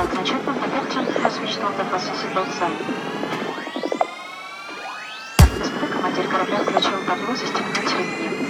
has rejected the picture he has reached on the Pacific side. Быстро командир корабля включил табло застегнуть ремни.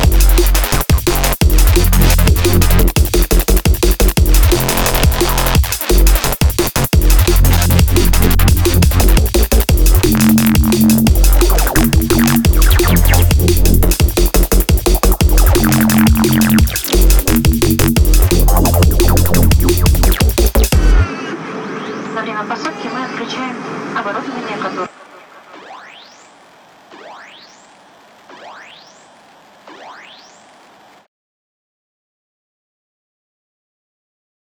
время посадки мы отключаем оборудование, которое